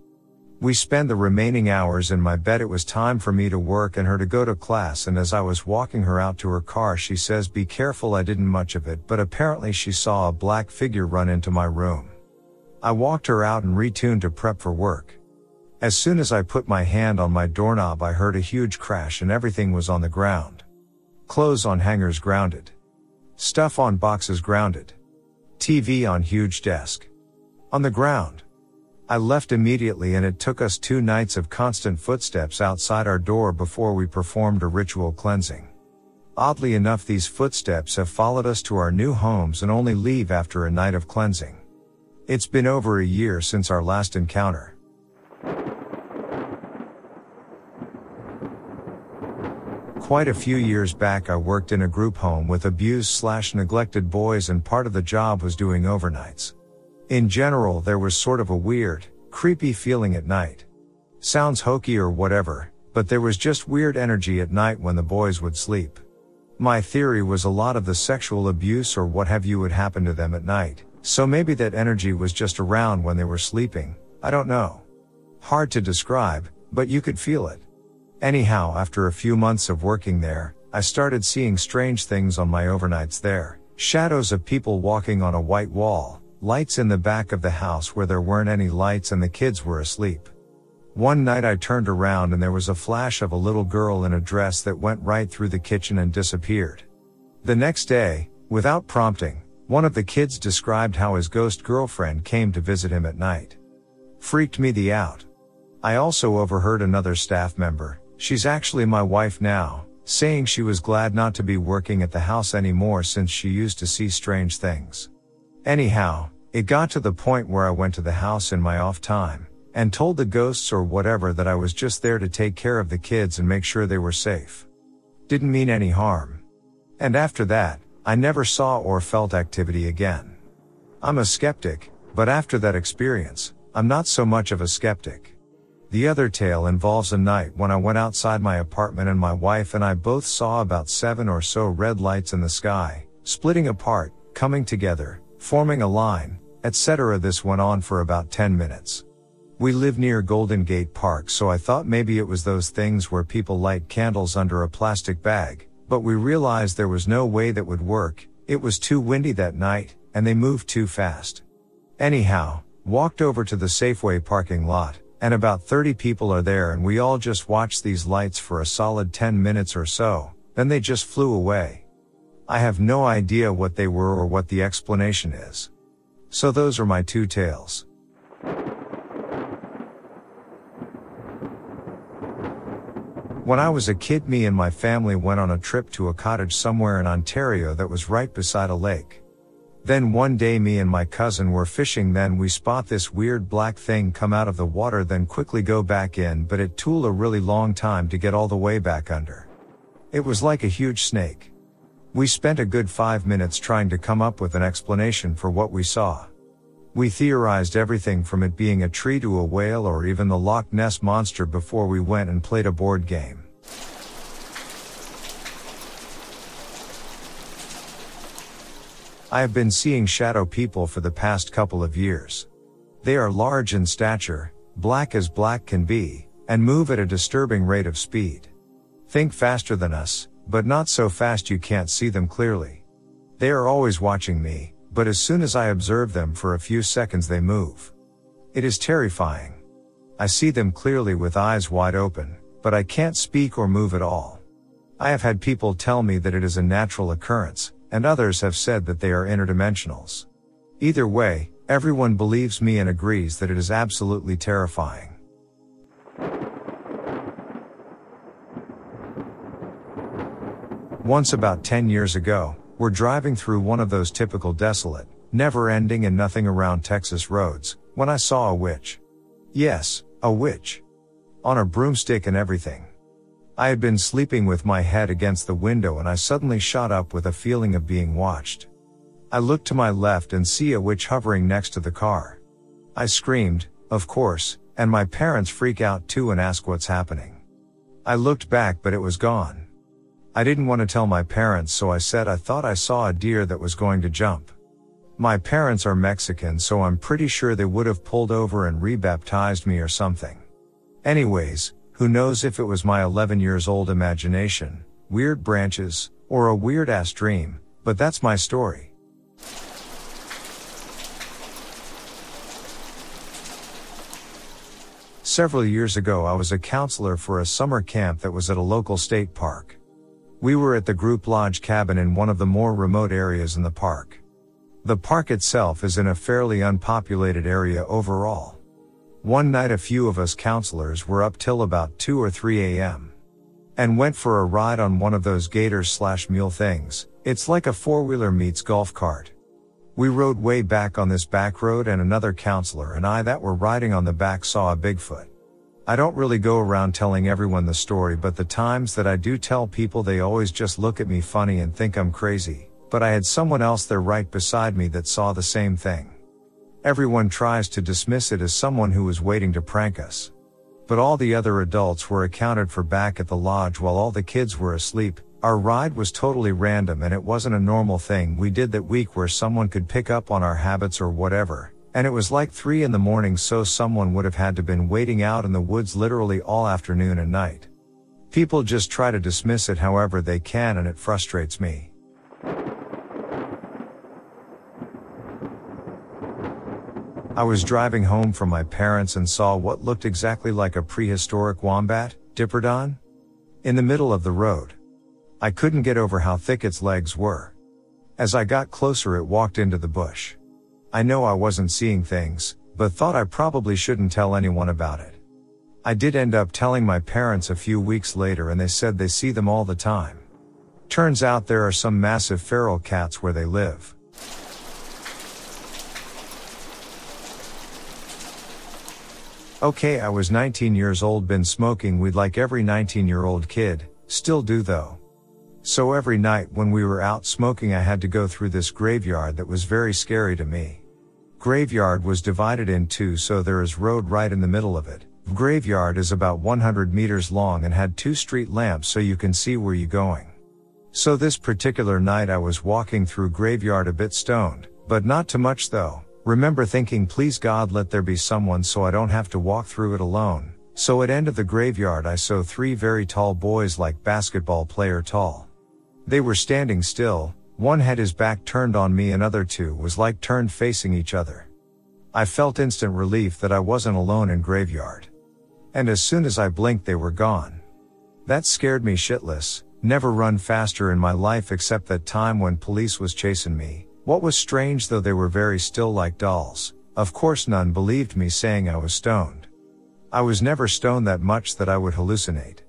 We spend the remaining hours in my bed. It was time for me to work and her to go to class and as I was walking her out to her car she says be careful I didn't much of it but apparently she saw a black figure run into my room. I walked her out and retuned to prep for work. As soon as I put my hand on my doorknob I heard a huge crash and everything was on the ground. Clothes on hangers grounded. Stuff on boxes grounded. TV on huge desk. On the ground. I left immediately and it took us two nights of constant footsteps outside our door before we performed a ritual cleansing. Oddly enough, these footsteps have followed us to our new homes and only leave after a night of cleansing. It's been over a year since our last encounter. Quite a few years back I worked in a group home with abused slash neglected boys and part of the job was doing overnights. In general there was sort of a weird, creepy feeling at night. Sounds hokey or whatever, but there was just weird energy at night when the boys would sleep. My theory was a lot of the sexual abuse or what have you would happen to them at night, so maybe that energy was just around when they were sleeping, I don't know. Hard to describe, but you could feel it. Anyhow, after a few months of working there, I started seeing strange things on my overnights there. Shadows of people walking on a white wall, lights in the back of the house where there weren't any lights and the kids were asleep. One night I turned around and there was a flash of a little girl in a dress that went right through the kitchen and disappeared. The next day, without prompting, one of the kids described how his ghost girlfriend came to visit him at night. Freaked me the out. I also overheard another staff member, She's actually my wife now, saying she was glad not to be working at the house anymore since she used to see strange things. Anyhow, it got to the point where I went to the house in my off time and told the ghosts or whatever that I was just there to take care of the kids and make sure they were safe. Didn't mean any harm. And after that, I never saw or felt activity again. I'm a skeptic, but after that experience, I'm not so much of a skeptic. The other tale involves a night when I went outside my apartment and my wife and I both saw about seven or so red lights in the sky, splitting apart, coming together, forming a line, etc. This went on for about 10 minutes. We live near Golden Gate Park so I thought maybe it was those things where people light candles under a plastic bag, but we realized there was no way that would work, it was too windy that night, and they moved too fast. Anyhow, walked over to the Safeway parking lot, and about 30 people are there and we all just watched these lights for a solid 10 minutes or so, then they just flew away. I have no idea what they were or what the explanation is. So those are my two tales. When I was a kid, me and my family went on a trip to a cottage somewhere in Ontario that was right beside a lake. Then one day me and my cousin were fishing then we spot this weird black thing come out of the water then quickly go back in but it took a really long time to get all the way back under. It was like a huge snake. We spent a good five minutes trying to come up with an explanation for what we saw. We theorized everything from it being a tree to a whale or even the Loch Ness monster before we went and played a board game. I have been seeing shadow people for the past couple of years. They are large in stature, black as black can be, and move at a disturbing rate of speed. Think faster than us, but not so fast you can't see them clearly. They are always watching me, but as soon as I observe them for a few seconds they move. It is terrifying. I see them clearly with eyes wide open, but I can't speak or move at all. I have had people tell me that it is a natural occurrence, and others have said that they are interdimensionals. Either way, everyone believes me and agrees that it is absolutely terrifying. Once about 10 years ago, we're driving through one of those typical desolate, never ending and nothing around Texas roads, when I saw a witch. Yes, a witch. On a broomstick and everything. I had been sleeping with my head against the window and I suddenly shot up with a feeling of being watched. I look to my left and see a witch hovering next to the car. I screamed, of course, and my parents freak out too and ask what's happening. I looked back but it was gone. I didn't want to tell my parents so I said I thought I saw a deer that was going to jump. My parents are Mexican so I'm pretty sure they would have pulled over and rebaptized me or something. Anyways, who knows if it was my 11 years old imagination, weird branches, or a weird ass dream, but that's my story. Several years ago I was a counselor for a summer camp that was at a local state park. We were at the group lodge cabin in one of the more remote areas in the park. The park itself is in a fairly unpopulated area overall. One night a few of us counselors were up till about 2 or 3 a.m. and went for a ride on one of those gators slash mule things. It's like a four wheeler meets golf cart. We rode way back on this back road and another counselor and I that were riding on the back saw a Bigfoot. I don't really go around telling everyone the story, but the times that I do tell people, they always just look at me funny and think I'm crazy. But I had someone else there right beside me that saw the same thing. Everyone tries to dismiss it as someone who was waiting to prank us. But all the other adults were accounted for back at the lodge while all the kids were asleep. Our ride was totally random and it wasn't a normal thing we did that week where someone could pick up on our habits or whatever. And it was like 3 in the morning so someone would have had to been waiting out in the woods literally all afternoon and night. People just try to dismiss it however they can and it frustrates me. I was driving home from my parents and saw what looked exactly like a prehistoric wombat, Diprotodon, in the middle of the road. I couldn't get over how thick its legs were. As I got closer it walked into the bush. I know I wasn't seeing things, but thought I probably shouldn't tell anyone about it. I did end up telling my parents a few weeks later and they said they see them all the time. Turns out there are some massive feral cats where they live. Okay, I was 19 years old, been smoking weed like every 19 year old kid, still do though. So every night when we were out smoking, I had to go through this graveyard that was very scary to me. Graveyard was divided in two so there is road right in the middle of it. Graveyard is about 100 meters long and had two street lamps so you can see where you're going. So this particular night I was walking through graveyard a bit stoned, but not too much though. Remember thinking please God let there be someone so I don't have to walk through it alone. So at end of the graveyard I saw three very tall boys like basketball player tall. They were standing still, one had his back turned on me another two was like turned facing each other. I felt instant relief that I wasn't alone in graveyard. And as soon as I blinked they were gone. That scared me shitless, never run faster in my life except that time when police was chasing me. What was strange though they were very still like dolls. Of course none believed me saying I was stoned. I was never stoned that much that I would hallucinate.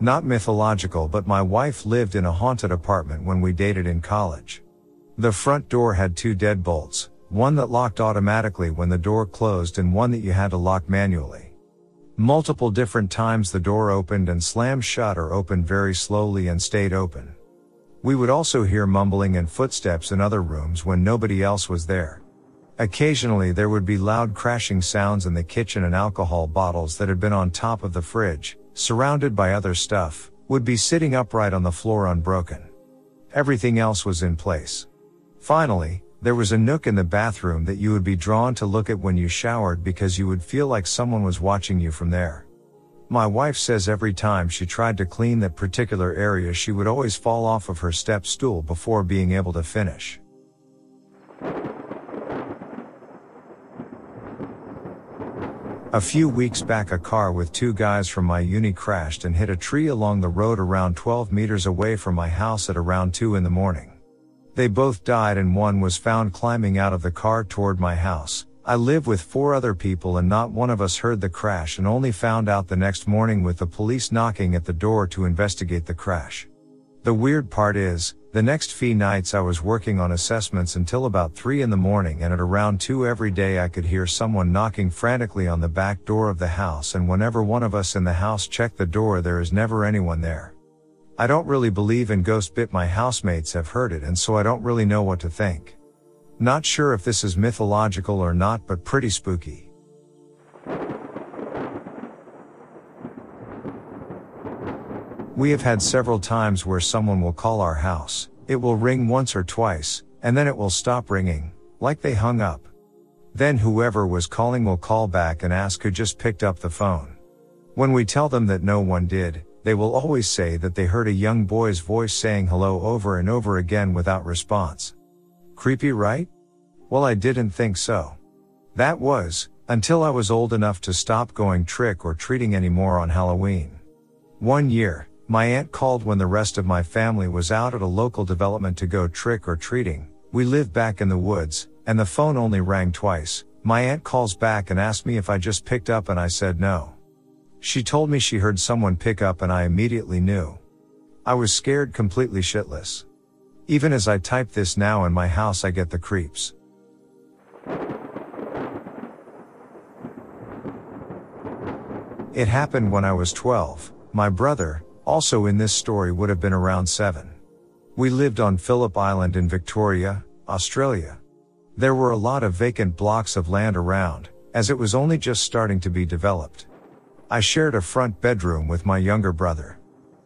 Not mythological, but my wife lived in a haunted apartment when we dated in college. The front door had two deadbolts, one that locked automatically when the door closed and one that you had to lock manually. Multiple different times the door opened and slammed shut or opened very slowly and stayed open. We would also hear mumbling and footsteps in other rooms when nobody else was there. Occasionally there would be loud crashing sounds in the kitchen and alcohol bottles that had been on top of the fridge, surrounded by other stuff, would be sitting upright on the floor unbroken. Everything else was in place. Finally, there was a nook in the bathroom that you would be drawn to look at when you showered because you would feel like someone was watching you from there. My wife says every time she tried to clean that particular area she would always fall off of her step stool before being able to finish. A few weeks back a car with two guys from my uni crashed and hit a tree along the road around 12 meters away from my house at around 2 in the morning. They both died and one was found climbing out of the car toward my house. I live with four other people and not one of us heard the crash and only found out the next morning with the police knocking at the door to investigate the crash. The weird part is, the next few nights I was working on assessments until about 3 in the morning and at around 2 every day I could hear someone knocking frantically on the back door of the house and whenever one of us in the house checked the door there is never anyone there. I don't really believe in ghost bit my housemates have heard it and so I don't really know what to think. Not sure if this is mythological or not but pretty spooky. We have had several times where someone will call our house, it will ring once or twice, and then it will stop ringing, like they hung up. Then whoever was calling will call back and ask who just picked up the phone. When we tell them that no one did, they will always say that they heard a young boy's voice saying hello over and over again without response. Creepy, right? Well, I didn't think so. That was, until I was old enough to stop going trick or treating anymore on Halloween. One year, my aunt called when the rest of my family was out at a local development to go trick or treating. We live back in the woods, and the phone only rang twice. My aunt calls back and asked me if I just picked up and I said no. She told me she heard someone pick up and I immediately knew. I was scared completely shitless. Even as I type this now in my house I get the creeps. It happened when I was 12. My brother, also in this story would have been around 7. We lived on Phillip Island in Victoria, Australia. There were a lot of vacant blocks of land around, as it was only just starting to be developed. I shared a front bedroom with my younger brother.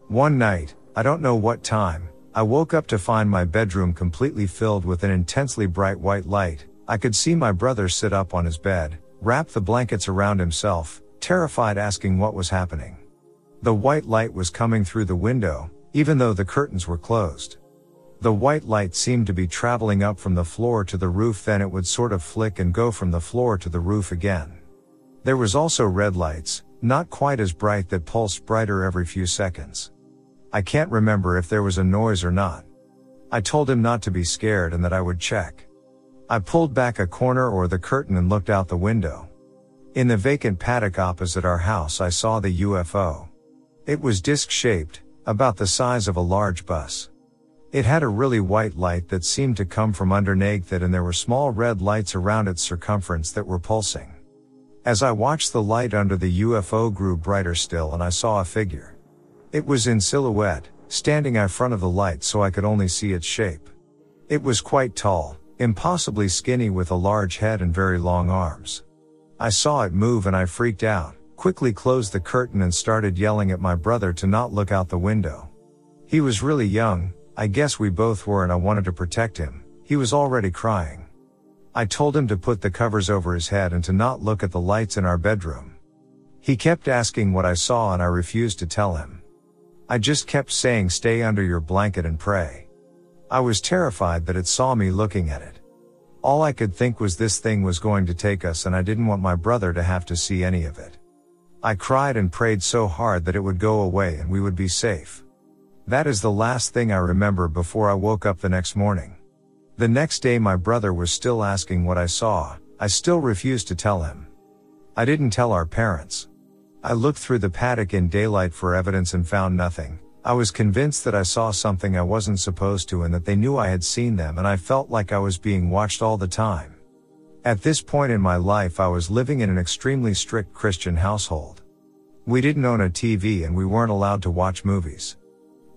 One night, I don't know what time, I woke up to find my bedroom completely filled with an intensely bright white light. I could see my brother sit up on his bed, wrap the blankets around himself, terrified asking what was happening. The white light was coming through the window, even though the curtains were closed. The white light seemed to be traveling up from the floor to the roof then it would sort of flick and go from the floor to the roof again. There was also red lights, not quite as bright that pulsed brighter every few seconds. I can't remember if there was a noise or not. I told him not to be scared and that I would check. I pulled back a corner or the curtain and looked out the window. In the vacant paddock opposite our house I saw the UFO. It was disc shaped, about the size of a large bus. It had a really white light that seemed to come from underneath it and there were small red lights around its circumference that were pulsing. As I watched the light under the UFO grew brighter still and I saw a figure. It was in silhouette, standing in front of the light so I could only see its shape. It was quite tall, impossibly skinny with a large head and very long arms. I saw it move and I freaked out, quickly closed the curtain and started yelling at my brother to not look out the window. He was really young, I guess we both were and I wanted to protect him. He was already crying. I told him to put the covers over his head and to not look at the lights in our bedroom. He kept asking what I saw and I refused to tell him. I just kept saying stay under your blanket and pray. I was terrified that it saw me looking at it. All I could think was this thing was going to take us and I didn't want my brother to have to see any of it. I cried and prayed so hard that it would go away and we would be safe. That is the last thing I remember before I woke up the next morning. The next day my brother was still asking what I saw, I still refused to tell him. I didn't tell our parents. I looked through the paddock in daylight for evidence and found nothing. I was convinced that I saw something I wasn't supposed to and that they knew I had seen them and I felt like I was being watched all the time. At this point in my life I was living in an extremely strict Christian household. We didn't own a TV and we weren't allowed to watch movies.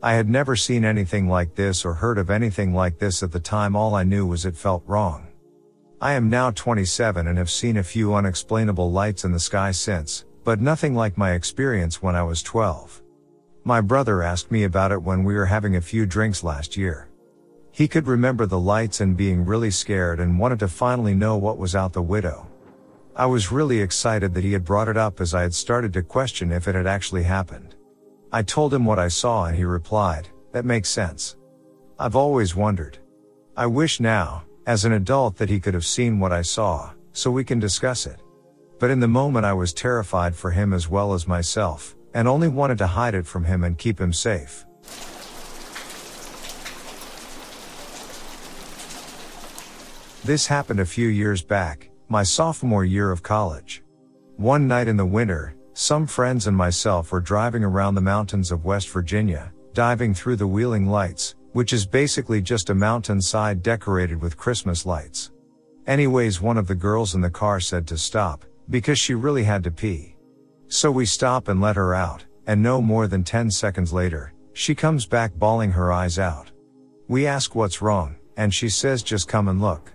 I had never seen anything like this or heard of anything like this at the time all I knew was it felt wrong. I am now 27 and have seen a few unexplainable lights in the sky since, but nothing like my experience when I was 12. My brother asked me about it when we were having a few drinks last year. He could remember the lights and being really scared and wanted to finally know what was out the window. I was really excited that he had brought it up as I had started to question if it had actually happened. I told him what I saw and he replied, that makes sense. I've always wondered. I wish now, as an adult that he could have seen what I saw, so we can discuss it. But in the moment I was terrified for him as well as myself, and only wanted to hide it from him and keep him safe. This happened a few years back, my sophomore year of college. One night in the winter, some friends and myself were driving around the mountains of West Virginia, diving through the Wheeling Lights, which is basically just a mountainside decorated with Christmas lights. Anyways, one of the girls in the car said to stop, because she really had to pee. So we stop and let her out, and no more than 10 seconds later, she comes back bawling her eyes out. We ask what's wrong, and she says just come and look.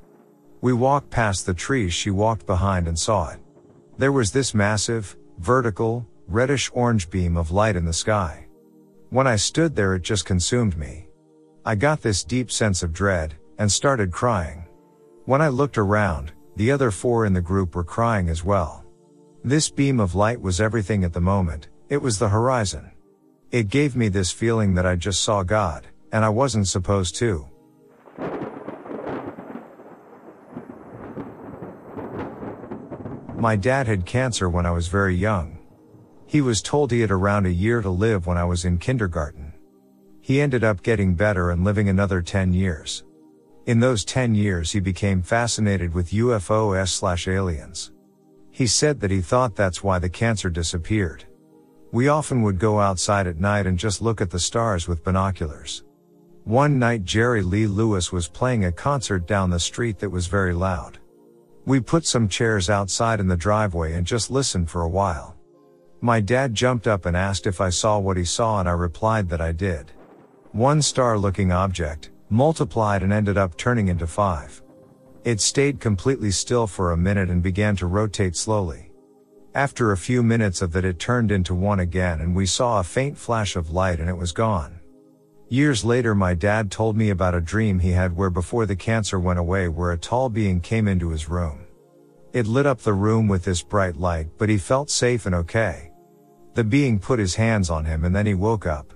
We walk past the trees she walked behind and saw it. There was this massive, vertical, reddish orange beam of light in the sky. When I stood there it just consumed me. I got this deep sense of dread, and started crying. When I looked around, the other four in the group were crying as well. This beam of light was everything at the moment, it was the horizon. It gave me this feeling that I just saw God, and I wasn't supposed to. My dad had cancer when I was very young. He was told he had around a year to live when I was in kindergarten. He ended up getting better and living another 10 years. In those 10 years he became fascinated with UFOs slash aliens. He said that he thought that's why the cancer disappeared. We often would go outside at night and just look at the stars with binoculars. One night Jerry Lee Lewis was playing a concert down the street that was very loud. We put some chairs outside in the driveway and just listened for a while. My dad jumped up and asked if I saw what he saw and I replied that I did. One star looking object, multiplied and ended up turning into five. It stayed completely still for a minute and began to rotate slowly. After a few minutes of that it turned into one again and we saw a faint flash of light and it was gone. Years later my dad told me about a dream he had where before the cancer went away where a tall being came into his room. It lit up the room with this bright light but he felt safe and okay. The being put his hands on him and then he woke up.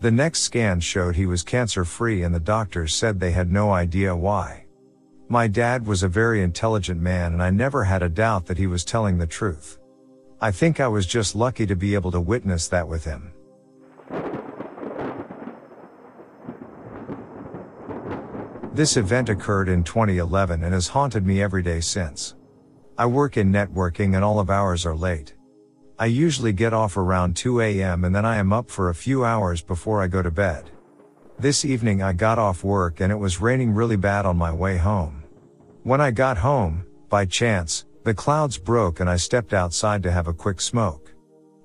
The next scan showed he was cancer free and the doctors said they had no idea why. My dad was a very intelligent man and I never had a doubt that he was telling the truth. I think I was just lucky to be able to witness that with him. This event occurred in 2011 and has haunted me every day since. I work in networking and all of ours are late. I usually get off around 2 a.m. and then I am up for a few hours before I go to bed. This evening I got off work and it was raining really bad on my way home. When I got home, by chance, the clouds broke and I stepped outside to have a quick smoke.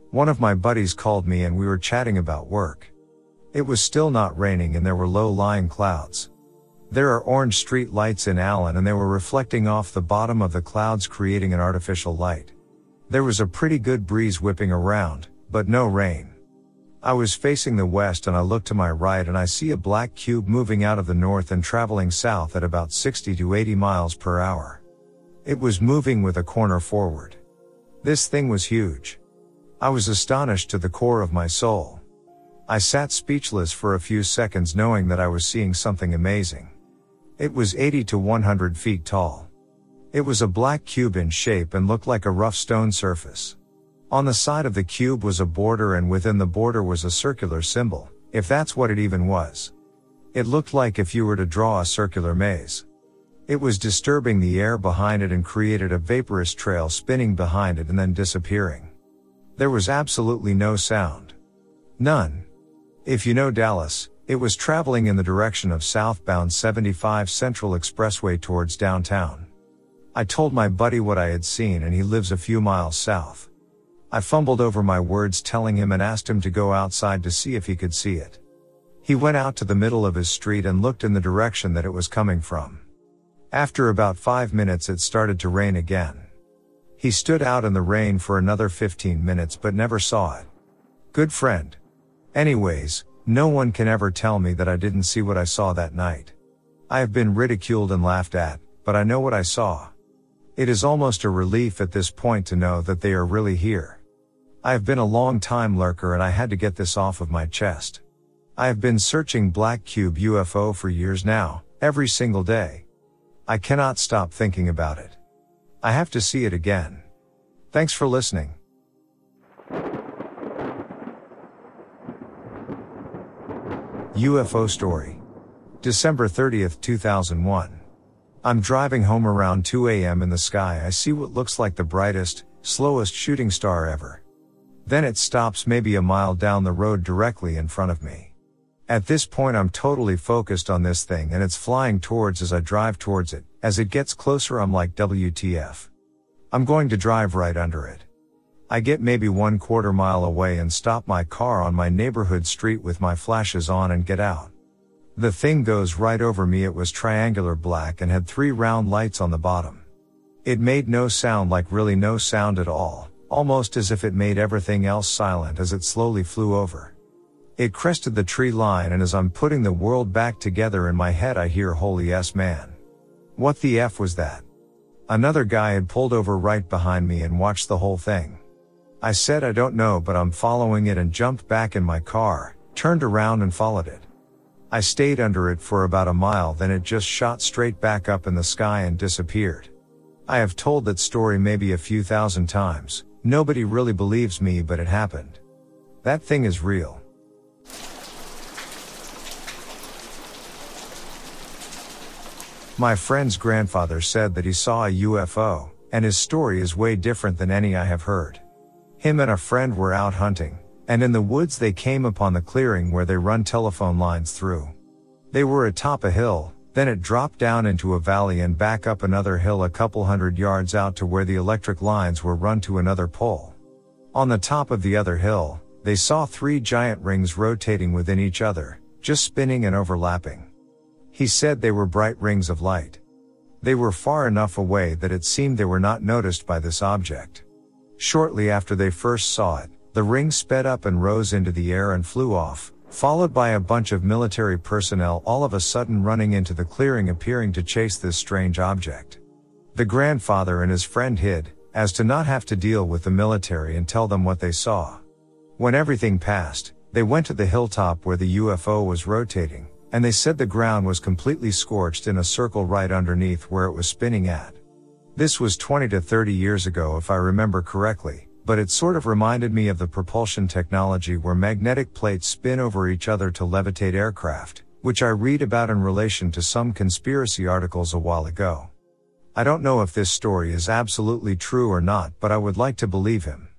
One of my buddies called me and we were chatting about work. It was still not raining and there were low lying clouds. There are orange street lights in Allen and they were reflecting off the bottom of the clouds creating an artificial light. There was a pretty good breeze whipping around, but no rain. I was facing the west and I look to my right and I see a black cube moving out of the north and traveling south at about 60 to 80 miles per hour. It was moving with a corner forward. This thing was huge. I was astonished to the core of my soul. I sat speechless for a few seconds knowing that I was seeing something amazing. It was 80 to 100 feet tall. It was a black cube in shape and looked like a rough stone surface. On the side of the cube was a border and within the border was a circular symbol, if that's what it even was. It looked like if you were to draw a circular maze. It was disturbing the air behind it and created a vaporous trail spinning behind it and then disappearing. There was absolutely no sound. None. If you know Dallas, it was traveling in the direction of southbound 75 Central Expressway towards downtown. I told my buddy what I had seen and he lives a few miles south. I fumbled over my words telling him and asked him to go outside to see if he could see it. He went out to the middle of his street and looked in the direction that it was coming from. After about five minutes it started to rain again. He stood out in the rain for another 15 minutes but never saw it. Good friend. Anyways, no one can ever tell me that I didn't see what I saw that night. I have been ridiculed and laughed at, but I know what I saw. It is almost a relief at this point to know that they are really here. I have been a long time lurker and I had to get this off of my chest. I have been searching Black Cube UFO for years now, every single day. I cannot stop thinking about it. I have to see it again. Thanks for listening. UFO Story. December 30th, 2001. I'm driving home around 2 a.m. in the sky. I see what looks like the brightest, slowest shooting star ever. Then it stops maybe a mile down the road directly in front of me. At this point, I'm totally focused on this thing and it's flying towards as I drive towards it. As it gets closer, I'm like, WTF. I'm going to drive right under it. I get maybe one quarter mile away and stop my car on my neighborhood street with my flashes on and get out. The thing goes right over me. It was triangular black and had three round lights on the bottom. It made no sound like really no sound at all, almost as if it made everything else silent as it slowly flew over. It crested the tree line and as I'm putting the world back together in my head I hear holy s man. What the F was that? Another guy had pulled over right behind me and watched the whole thing. I said I don't know but I'm following it and jumped back in my car, turned around and followed it. I stayed under it for about a mile then it just shot straight back up in the sky and disappeared. I have told that story maybe a few thousand times, nobody really believes me but it happened. That thing is real. My friend's grandfather said that he saw a UFO, and his story is way different than any I have heard. Him and a friend were out hunting, and in the woods they came upon the clearing where they run telephone lines through. They were atop a hill, then it dropped down into a valley and back up another hill a couple hundred yards out to where the electric lines were run to another pole. On the top of the other hill, they saw three giant rings rotating within each other, just spinning and overlapping. He said they were bright rings of light. They were far enough away that it seemed they were not noticed by this object. Shortly after they first saw it, the ring sped up and rose into the air and flew off, followed by a bunch of military personnel all of a sudden running into the clearing appearing to chase this strange object. The grandfather and his friend hid, as to not have to deal with the military and tell them what they saw. When everything passed, they went to the hilltop where the UFO was rotating, and they said the ground was completely scorched in a circle right underneath where it was spinning at. This was 20 to 30 years ago if I remember correctly, but it sort of reminded me of the propulsion technology where magnetic plates spin over each other to levitate aircraft, which I read about in relation to some conspiracy articles a while ago. I don't know if this story is absolutely true or not, but I would like to believe him.